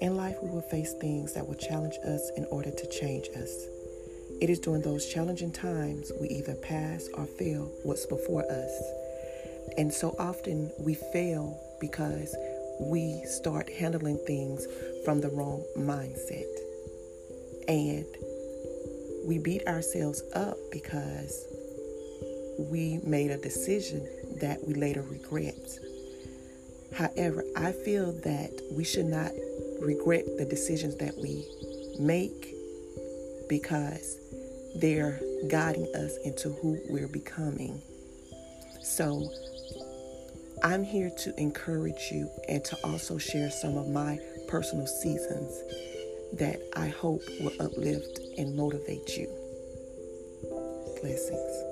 In life, we will face things that will challenge us in order to change us. It is during those challenging times we either pass or fail what's before us. And so often we fail because we start handling things from the wrong mindset. And we beat ourselves up because we made a decision that we later regret. However, I feel that we should not regret the decisions that we make because they're guiding us into who we're becoming. So, I'm here to encourage you and to also share some of my personal seasons that I hope will uplift and motivate you. Blessings.